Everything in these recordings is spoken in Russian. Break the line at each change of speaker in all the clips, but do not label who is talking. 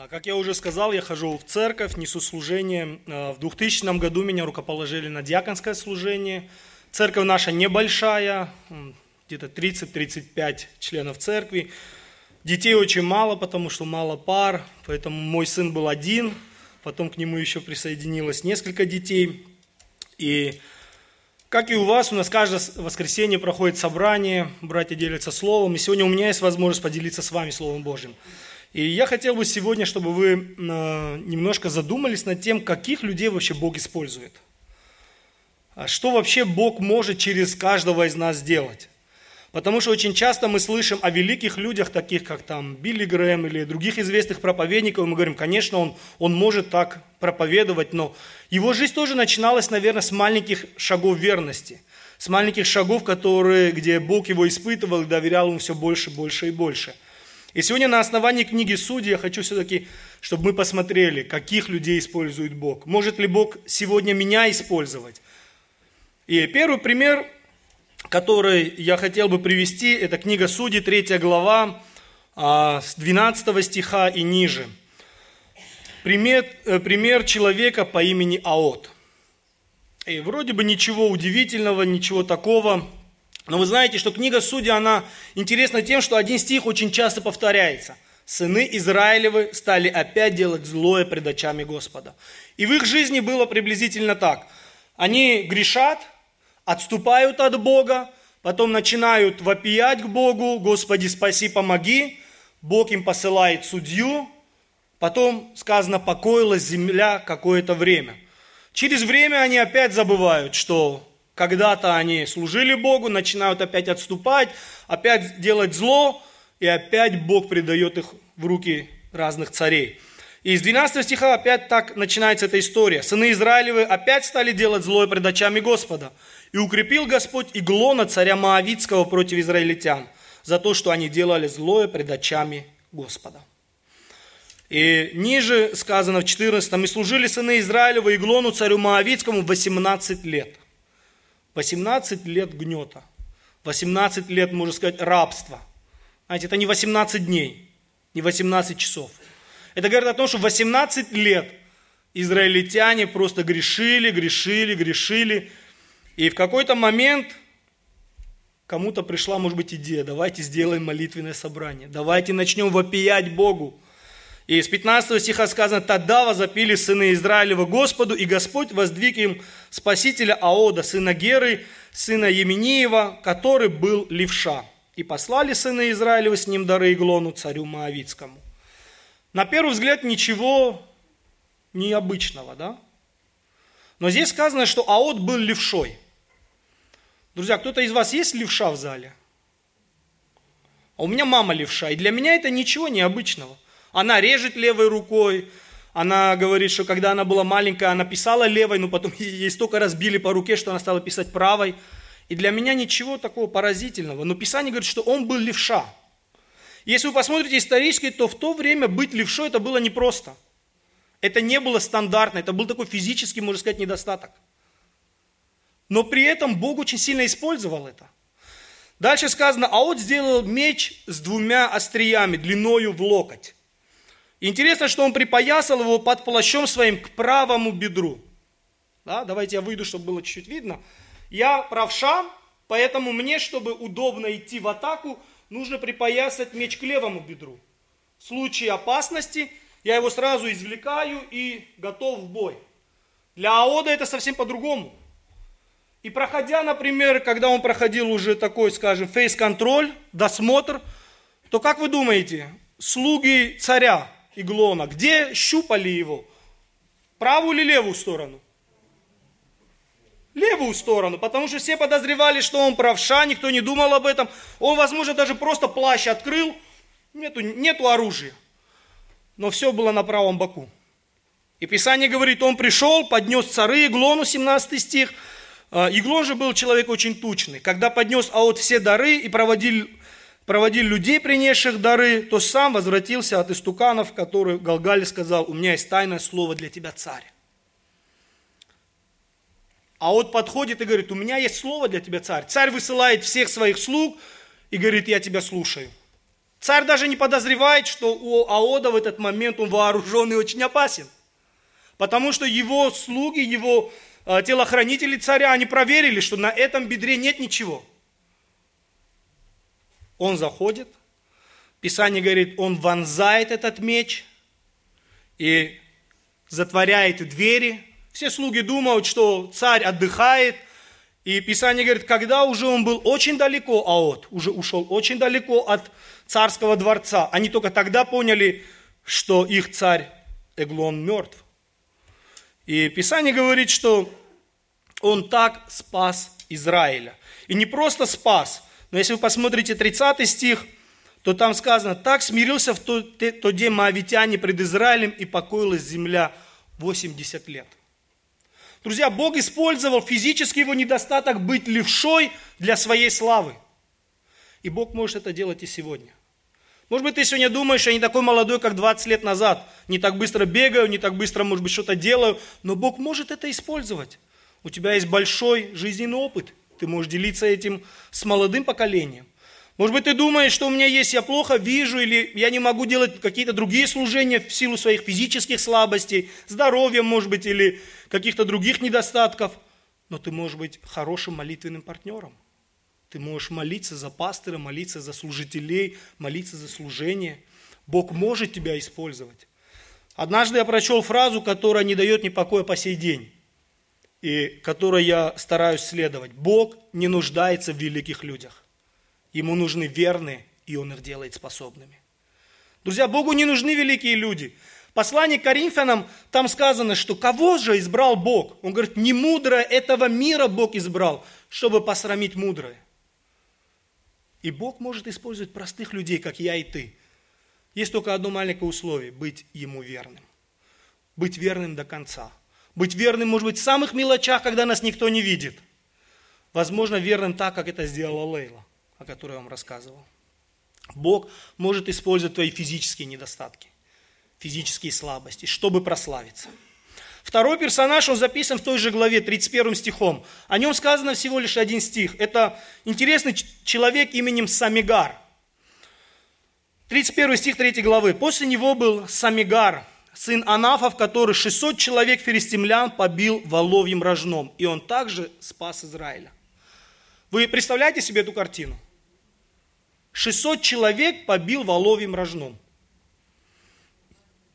А Как я уже сказал, я хожу в церковь, несу служение. А, В 2000 году меня рукоположили на диаконское служение. Церковь наша небольшая, где-то 30-35 членов церкви. Детей очень мало, потому что мало пар, поэтому мой сын был один, потом к нему еще присоединилось несколько детей. И как и у вас, у нас каждое воскресенье проходит собрание, братья делятся словом, и сегодня у меня есть возможность поделиться с вами Словом Божьим. И я хотел бы сегодня, чтобы вы э, немножко задумались над тем, каких людей вообще Бог использует. А Что вообще Бог может через каждого из нас сделать? Потому что очень часто мы слышим о великих людях, таких как там Билли Грэм или других известных проповедников, и мы говорим, конечно, он, он может так проповедовать, но его жизнь тоже начиналась, наверное, с маленьких шагов верности, с маленьких шагов, которые, где Бог его испытывал и доверял ему все больше, больше и больше. И сегодня на основании книги Судей я хочу все-таки, чтобы мы посмотрели, каких людей использует Бог. Может ли Бог сегодня меня использовать? И первый пример, который я хотел бы привести, это книга Судей, 3 глава, а, с 12 стиха и ниже. Пример, э, пример человека по имени Аот. И вроде бы ничего удивительного, ничего такого. Но вы знаете, что книга Судей, она интересна тем, что один стих очень часто повторяется. Сыны Израилевы стали опять делать злое пред очами Господа. И в их жизни было приблизительно так. Они грешат, отступают от Бога, потом начинают вопиять к Богу, Господи, спаси, помоги. Бог им посылает судью, потом сказано, покоилась земля какое-то время. Через время они опять забывают, что когда-то они служили Богу, начинают опять отступать, опять делать зло, и опять Бог предает их в руки разных царей. И из 12 стиха опять так начинается эта история. Сыны Израилевы опять стали делать злое пред очами Господа. И укрепил Господь Иглона, царя Моавицкого, против израильтян, за то, что они делали злое пред очами Господа. И ниже сказано в 14 «И служили сыны Израилева Иглону, царю Моавицкому, 18 лет». 18 лет гнета. 18 лет, можно сказать, рабства. Знаете, это не 18 дней, не 18 часов. Это говорит о том, что 18 лет израильтяне просто грешили, грешили, грешили. И в какой-то момент кому-то пришла, может быть, идея, давайте сделаем молитвенное собрание, давайте начнем вопиять Богу. И с 15 стиха сказано, «Тогда возопили сыны Израилева Господу, и Господь воздвиг им спасителя Аода, сына Геры, сына Емениева, который был левша. И послали сыны Израилева с ним дары Иглону, царю Моавицкому». На первый взгляд ничего необычного, да? Но здесь сказано, что Аод был левшой. Друзья, кто-то из вас есть левша в зале? А у меня мама левша, и для меня это ничего необычного. Она режет левой рукой, она говорит, что когда она была маленькая, она писала левой, но потом ей столько разбили по руке, что она стала писать правой. И для меня ничего такого поразительного. Но Писание говорит, что он был левша. Если вы посмотрите исторически, то в то время быть левшой это было непросто. Это не было стандартно, это был такой физический, можно сказать, недостаток. Но при этом Бог очень сильно использовал это. Дальше сказано, а вот сделал меч с двумя остриями, длиною в локоть. Интересно, что он припоясал его под плащом своим к правому бедру. Да, давайте я выйду, чтобы было чуть-чуть видно. Я правша, поэтому мне, чтобы удобно идти в атаку, нужно припоясать меч к левому бедру. В случае опасности я его сразу извлекаю и готов в бой. Для Аода это совсем по-другому. И проходя, например, когда он проходил уже такой, скажем, фейс-контроль, досмотр, то как вы думаете, слуги царя Иглона, где щупали его? Правую или левую сторону? Левую сторону, потому что все подозревали, что он правша, никто не думал об этом. Он, возможно, даже просто плащ открыл, нету, нету оружия. Но все было на правом боку. И Писание говорит, он пришел, поднес цары Иглону, 17 стих. А, Иглон же был человек очень тучный. Когда поднес аот все дары и проводил, проводил людей, принесших дары, то сам возвратился от истуканов, который Галгаль сказал, у меня есть тайное слово для тебя, царь. А вот подходит и говорит, у меня есть слово для тебя, царь. Царь высылает всех своих слуг и говорит, я тебя слушаю. Царь даже не подозревает, что у Аода в этот момент он вооружен и очень опасен. Потому что его слуги, его э, телохранители царя, они проверили, что на этом бедре нет ничего. Он заходит, Писание говорит, он вонзает этот меч и затворяет двери. Все слуги думают, что царь отдыхает. И Писание говорит, когда уже он был очень далеко, Аот, уже ушел очень далеко от царского дворца, они только тогда поняли, что их царь Эглон мертв. И Писание говорит, что он так спас Израиля. И не просто спас, но если вы посмотрите 30 стих, то там сказано, так смирился в тот, тот день моавитяне пред Израилем и покоилась земля 80 лет. Друзья, Бог использовал физический его недостаток быть левшой для своей славы. И Бог может это делать и сегодня. Может быть, ты сегодня думаешь, я не такой молодой, как 20 лет назад. Не так быстро бегаю, не так быстро, может быть, что-то делаю. Но Бог может это использовать. У тебя есть большой жизненный опыт. Ты можешь делиться этим с молодым поколением. Может быть, ты думаешь, что у меня есть, я плохо вижу, или я не могу делать какие-то другие служения в силу своих физических слабостей, здоровья, может быть, или каких-то других недостатков. Но ты можешь быть хорошим молитвенным партнером. Ты можешь молиться за пастора, молиться за служителей, молиться за служение. Бог может тебя использовать. Однажды я прочел фразу, которая не дает мне покоя по сей день, и которой я стараюсь следовать. Бог не нуждается в великих людях. Ему нужны верные, и Он их делает способными. Друзья, Богу не нужны великие люди. Послание к Коринфянам, там сказано, что кого же избрал Бог? Он говорит, не мудрое этого мира Бог избрал, чтобы посрамить мудрое. И Бог может использовать простых людей, как я и ты. Есть только одно маленькое условие – быть Ему верным. Быть верным до конца. Быть верным, может быть, в самых мелочах, когда нас никто не видит. Возможно, верным так, как это сделала Лейла о которой я вам рассказывал. Бог может использовать твои физические недостатки, физические слабости, чтобы прославиться. Второй персонаж, он записан в той же главе, 31 стихом. О нем сказано всего лишь один стих. Это интересный человек именем Самигар. 31 стих 3 главы. После него был Самигар, сын Анафов, который 600 человек филистимлян побил воловьим рожном. И он также спас Израиля. Вы представляете себе эту картину? 600 человек побил воловьим рожном.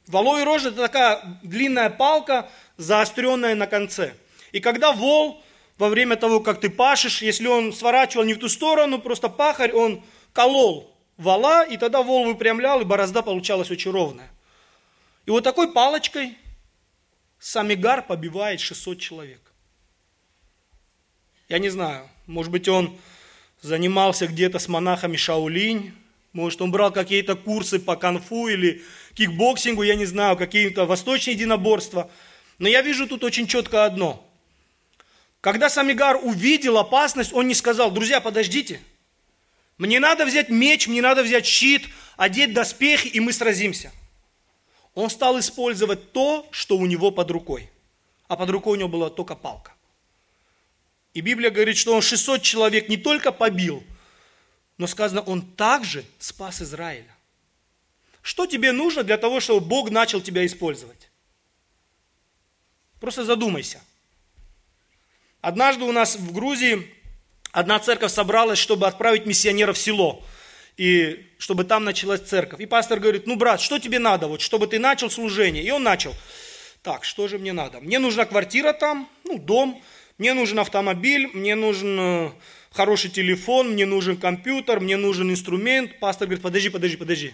Воловий рожь – это такая длинная палка, заостренная на конце. И когда вол, во время того, как ты пашешь, если он сворачивал не в ту сторону, просто пахарь, он колол вала, и тогда вол выпрямлял, и борозда получалась очень ровная. И вот такой палочкой Самигар побивает 600 человек. Я не знаю, может быть, он занимался где-то с монахами Шаолинь, может, он брал какие-то курсы по конфу или кикбоксингу, я не знаю, какие-то восточные единоборства. Но я вижу тут очень четко одно. Когда Самигар увидел опасность, он не сказал, друзья, подождите, мне надо взять меч, мне надо взять щит, одеть доспехи, и мы сразимся. Он стал использовать то, что у него под рукой. А под рукой у него была только палка. И Библия говорит, что он 600 человек не только побил, но сказано, он также спас Израиля. Что тебе нужно для того, чтобы Бог начал тебя использовать? Просто задумайся. Однажды у нас в Грузии одна церковь собралась, чтобы отправить миссионеров в село, и чтобы там началась церковь. И пастор говорит, ну, брат, что тебе надо, вот, чтобы ты начал служение? И он начал. Так, что же мне надо? Мне нужна квартира там, ну, дом, мне нужен автомобиль, мне нужен э, хороший телефон, мне нужен компьютер, мне нужен инструмент. Пастор говорит, подожди, подожди, подожди.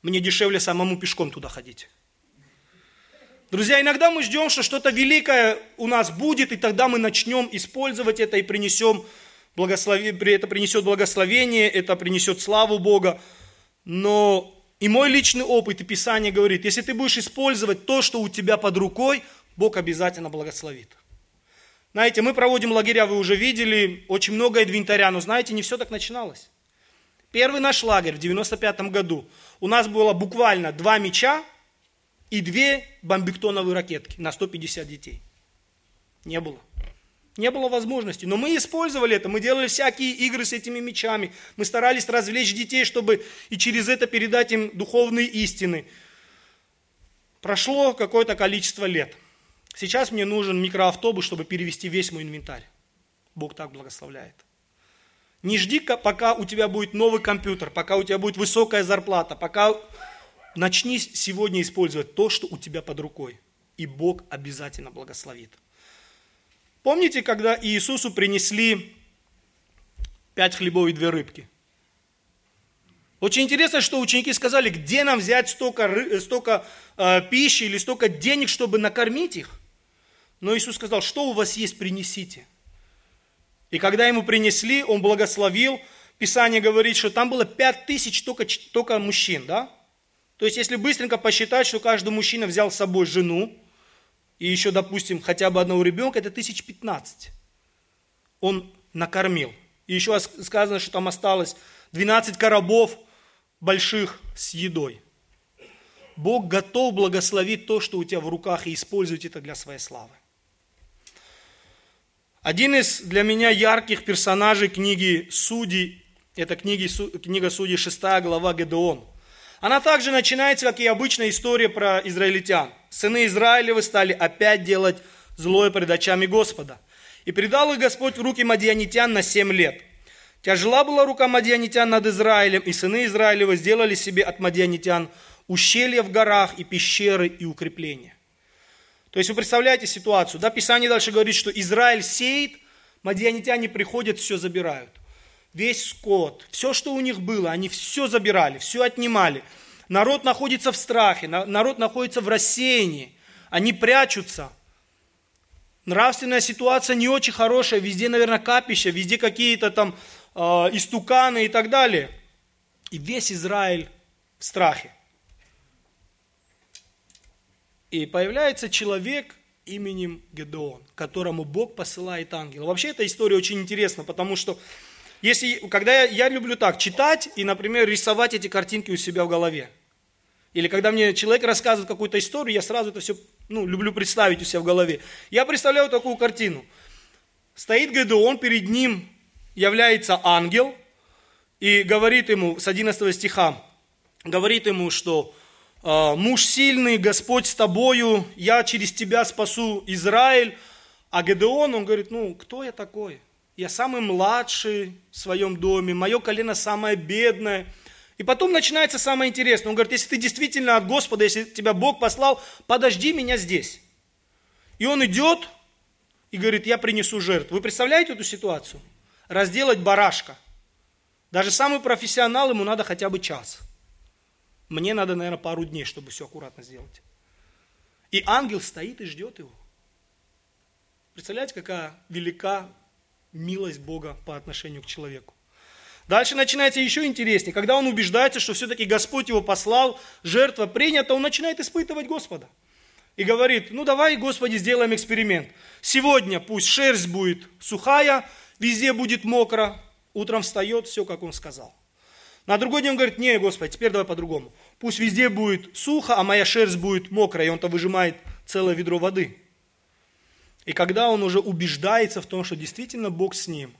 Мне дешевле самому пешком туда ходить. Друзья, иногда мы ждем, что что-то великое у нас будет, и тогда мы начнем использовать это и принесем благословение, это принесет благословение, это принесет славу Бога. Но и мой личный опыт и Писание говорит, если ты будешь использовать то, что у тебя под рукой, Бог обязательно благословит. Знаете, мы проводим лагеря, вы уже видели, очень много инвентаря, но знаете, не все так начиналось. Первый наш лагерь в 95 году, у нас было буквально два мяча и две бомбиктоновые ракетки на 150 детей. Не было. Не было возможности. Но мы использовали это. Мы делали всякие игры с этими мечами. Мы старались развлечь детей, чтобы и через это передать им духовные истины. Прошло какое-то количество лет. Сейчас мне нужен микроавтобус, чтобы перевести весь мой инвентарь. Бог так благословляет. Не жди, пока у тебя будет новый компьютер, пока у тебя будет высокая зарплата, пока начни сегодня использовать то, что у тебя под рукой. И Бог обязательно благословит. Помните, когда Иисусу принесли пять хлебов и две рыбки? Очень интересно, что ученики сказали, где нам взять столько, столько э, пищи или столько денег, чтобы накормить их. Но Иисус сказал, что у вас есть, принесите. И когда ему принесли, он благословил. Писание говорит, что там было пять тысяч только, только мужчин, да? То есть, если быстренько посчитать, что каждый мужчина взял с собой жену, и еще, допустим, хотя бы одного ребенка, это тысяч пятнадцать. Он накормил. И еще сказано, что там осталось 12 коробов больших с едой. Бог готов благословить то, что у тебя в руках, и использовать это для своей славы. Один из для меня ярких персонажей книги Судей, это книги, книга Судей 6 глава Гедеон. Она также начинается, как и обычная история про израильтян. Сыны Израилевы стали опять делать злое пред очами Господа. И предал их Господь в руки мадианитян на семь лет. Тяжела была рука мадианитян над Израилем, и сыны Израилевы сделали себе от мадианитян ущелья в горах и пещеры и укрепления. То есть вы представляете ситуацию, да, Писание дальше говорит, что Израиль сеет, мадианитяне приходят, все забирают весь скот, все, что у них было, они все забирали, все отнимали. Народ находится в страхе, народ находится в рассеянии, они прячутся. Нравственная ситуация не очень хорошая, везде, наверное, капища, везде какие-то там э, истуканы и так далее. И весь Израиль в страхе. И появляется человек именем Гедеон, которому Бог посылает ангела. Вообще эта история очень интересна, потому что если, когда я, я люблю так, читать и, например, рисовать эти картинки у себя в голове. Или когда мне человек рассказывает какую-то историю, я сразу это все ну, люблю представить у себя в голове. Я представляю такую картину. Стоит Гедеон, перед ним является ангел и говорит ему, с 11 стиха, говорит ему, что «А, муж сильный, Господь с тобою, я через тебя спасу Израиль. А Гедеон, он говорит, ну, кто я такой? я самый младший в своем доме, мое колено самое бедное. И потом начинается самое интересное. Он говорит, если ты действительно от Господа, если тебя Бог послал, подожди меня здесь. И он идет и говорит, я принесу жертву. Вы представляете эту ситуацию? Разделать барашка. Даже самый профессионал, ему надо хотя бы час. Мне надо, наверное, пару дней, чтобы все аккуратно сделать. И ангел стоит и ждет его. Представляете, какая велика милость Бога по отношению к человеку. Дальше начинается еще интереснее. Когда он убеждается, что все-таки Господь его послал, жертва принята, он начинает испытывать Господа. И говорит, ну давай, Господи, сделаем эксперимент. Сегодня пусть шерсть будет сухая, везде будет мокро, утром встает, все, как он сказал. На другой день он говорит, не, Господи, теперь давай по-другому. Пусть везде будет сухо, а моя шерсть будет мокрая, и он-то выжимает целое ведро воды. И когда он уже убеждается в том, что действительно Бог с ним,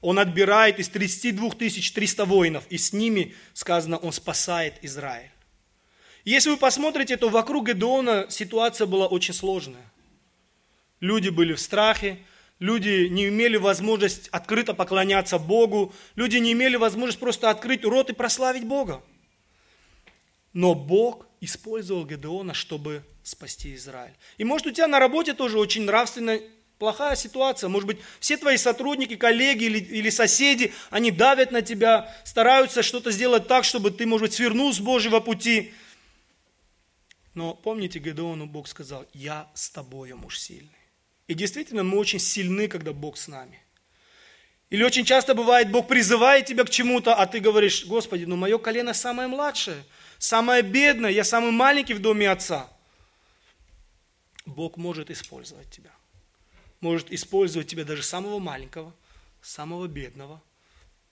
он отбирает из 32 300 воинов, и с ними, сказано, он спасает Израиль. Если вы посмотрите, то вокруг Гедеона ситуация была очень сложная. Люди были в страхе, люди не имели возможность открыто поклоняться Богу, люди не имели возможность просто открыть рот и прославить Бога. Но Бог использовал Гедеона, чтобы спасти Израиль. И может у тебя на работе тоже очень нравственно плохая ситуация. Может быть, все твои сотрудники, коллеги или, или соседи, они давят на тебя, стараются что-то сделать так, чтобы ты, может быть, свернул с Божьего пути. Но помните, Гедеону Бог сказал, я с тобою, муж сильный. И действительно, мы очень сильны, когда Бог с нами. Или очень часто бывает, Бог призывает тебя к чему-то, а ты говоришь, Господи, ну мое колено самое младшее, самое бедное, я самый маленький в доме отца. Бог может использовать тебя. Может использовать тебя даже самого маленького, самого бедного,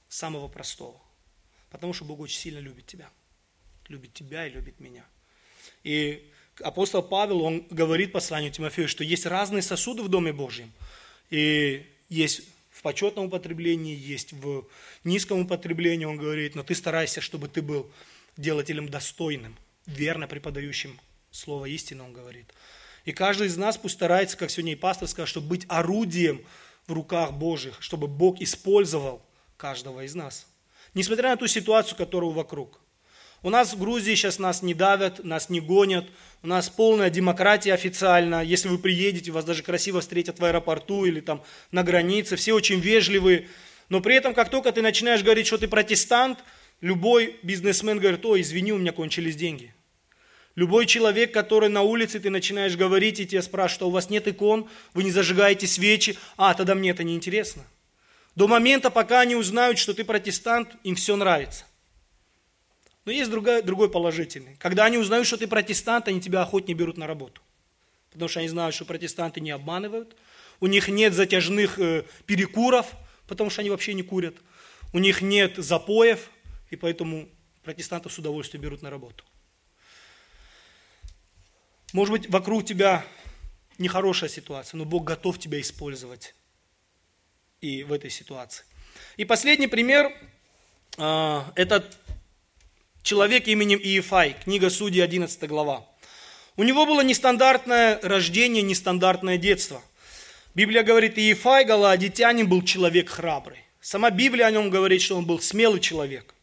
самого простого. Потому что Бог очень сильно любит тебя. Любит тебя и любит меня. И апостол Павел, он говорит посланию Тимофею, что есть разные сосуды в Доме Божьем. И есть в почетном употреблении, есть в низком употреблении, он говорит, но ты старайся, чтобы ты был делателем достойным, верно преподающим слово истины, он говорит. И каждый из нас пусть старается, как сегодня и пастор сказал, чтобы быть орудием в руках Божьих, чтобы Бог использовал каждого из нас. Несмотря на ту ситуацию, которую вокруг. У нас в Грузии сейчас нас не давят, нас не гонят, у нас полная демократия официально. Если вы приедете, вас даже красиво встретят в аэропорту или там на границе, все очень вежливые. Но при этом, как только ты начинаешь говорить, что ты протестант, любой бизнесмен говорит, ой, извини, у меня кончились деньги. Любой человек, который на улице, ты начинаешь говорить, и тебя спрашивают, что у вас нет икон, вы не зажигаете свечи, а, тогда мне это не интересно. До момента, пока они узнают, что ты протестант, им все нравится. Но есть другой, другой положительный. Когда они узнают, что ты протестант, они тебя охотнее берут на работу. Потому что они знают, что протестанты не обманывают. У них нет затяжных э, перекуров, потому что они вообще не курят. У них нет запоев, и поэтому протестантов с удовольствием берут на работу. Может быть, вокруг тебя нехорошая ситуация, но Бог готов тебя использовать и в этой ситуации. И последний пример э, – это человек именем Иефай, книга Судей, 11 глава. У него было нестандартное рождение, нестандартное детство. Библия говорит, Иефай, галаадитянин, был человек храбрый. Сама Библия о нем говорит, что он был смелый человек.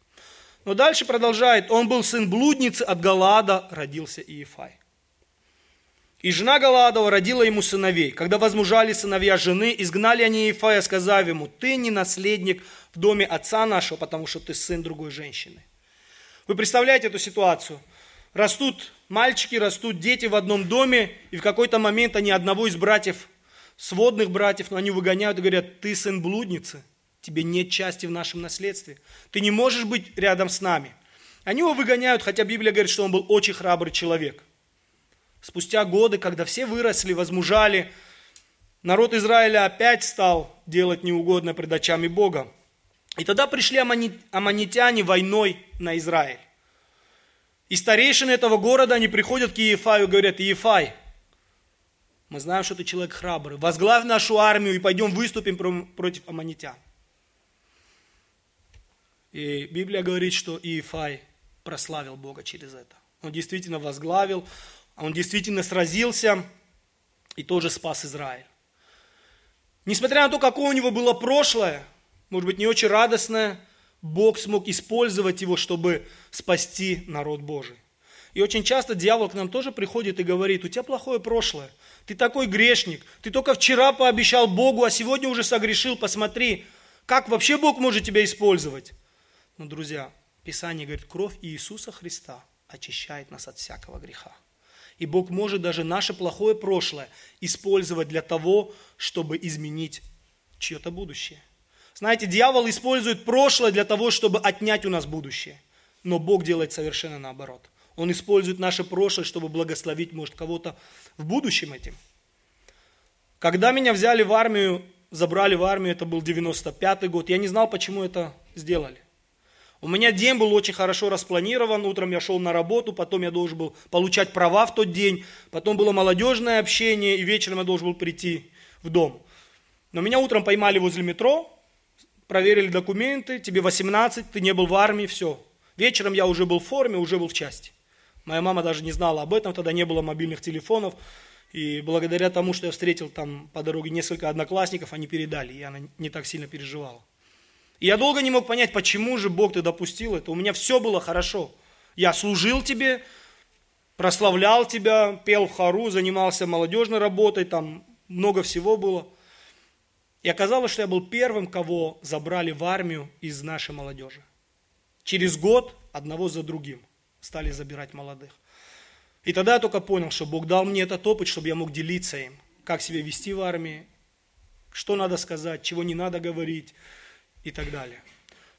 Но дальше продолжает, он был сын блудницы, от Галаада родился Иефай. И жена Галадова родила ему сыновей. Когда возмужали сыновья жены, изгнали они Ефая, сказав ему, ты не наследник в доме отца нашего, потому что ты сын другой женщины. Вы представляете эту ситуацию? Растут мальчики, растут дети в одном доме, и в какой-то момент они одного из братьев, сводных братьев, но они выгоняют и говорят, ты сын блудницы, тебе нет части в нашем наследстве, ты не можешь быть рядом с нами. Они его выгоняют, хотя Библия говорит, что он был очень храбрый человек – Спустя годы, когда все выросли, возмужали, народ Израиля опять стал делать неугодно пред очами Бога. И тогда пришли аммонитяне войной на Израиль. И старейшины этого города, они приходят к Иефаю и говорят, Иефай, мы знаем, что ты человек храбрый, возглавь нашу армию и пойдем выступим против аммонитян. И Библия говорит, что Иефай прославил Бога через это. Он действительно возглавил, он действительно сразился и тоже спас Израиль. Несмотря на то, какое у него было прошлое, может быть, не очень радостное, Бог смог использовать его, чтобы спасти народ Божий. И очень часто дьявол к нам тоже приходит и говорит, у тебя плохое прошлое, ты такой грешник, ты только вчера пообещал Богу, а сегодня уже согрешил, посмотри, как вообще Бог может тебя использовать. Но, друзья, Писание говорит, кровь Иисуса Христа очищает нас от всякого греха. И Бог может даже наше плохое прошлое использовать для того, чтобы изменить чье-то будущее. Знаете, дьявол использует прошлое для того, чтобы отнять у нас будущее. Но Бог делает совершенно наоборот. Он использует наше прошлое, чтобы благословить, может, кого-то в будущем этим. Когда меня взяли в армию, забрали в армию, это был 95-й год, я не знал, почему это сделали. У меня день был очень хорошо распланирован, утром я шел на работу, потом я должен был получать права в тот день, потом было молодежное общение, и вечером я должен был прийти в дом. Но меня утром поймали возле метро, проверили документы, тебе 18, ты не был в армии, все. Вечером я уже был в форме, уже был в части. Моя мама даже не знала об этом, тогда не было мобильных телефонов. И благодаря тому, что я встретил там по дороге несколько одноклассников, они передали, и она не так сильно переживала. И я долго не мог понять, почему же Бог ты допустил это. У меня все было хорошо. Я служил тебе, прославлял тебя, пел в хору, занимался молодежной работой, там много всего было. И оказалось, что я был первым, кого забрали в армию из нашей молодежи. Через год одного за другим стали забирать молодых. И тогда я только понял, что Бог дал мне этот опыт, чтобы я мог делиться им, как себя вести в армии, что надо сказать, чего не надо говорить, и так далее.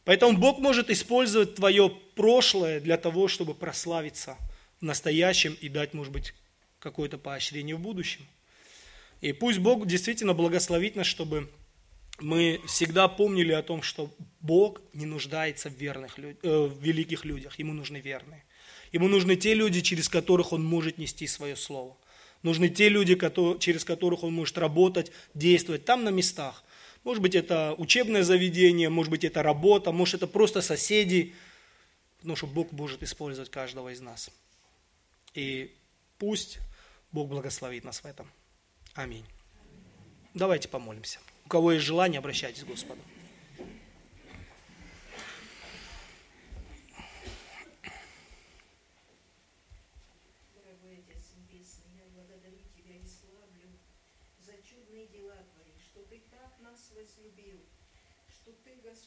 Поэтому Бог может использовать твое прошлое для того, чтобы прославиться в настоящем и дать, может быть, какое-то поощрение в будущем. И пусть Бог действительно благословит нас, чтобы мы всегда помнили о том, что Бог не нуждается в, верных, э, в великих людях, Ему нужны верные. Ему нужны те люди, через которых Он может нести свое слово.
Нужны те люди, через которых он может работать, действовать там на местах. Может быть, это учебное заведение, может быть, это работа, может, это просто соседи. Потому что Бог может использовать каждого из нас. И пусть Бог благословит нас в этом. Аминь. Давайте помолимся. У кого есть желание, обращайтесь к Господу.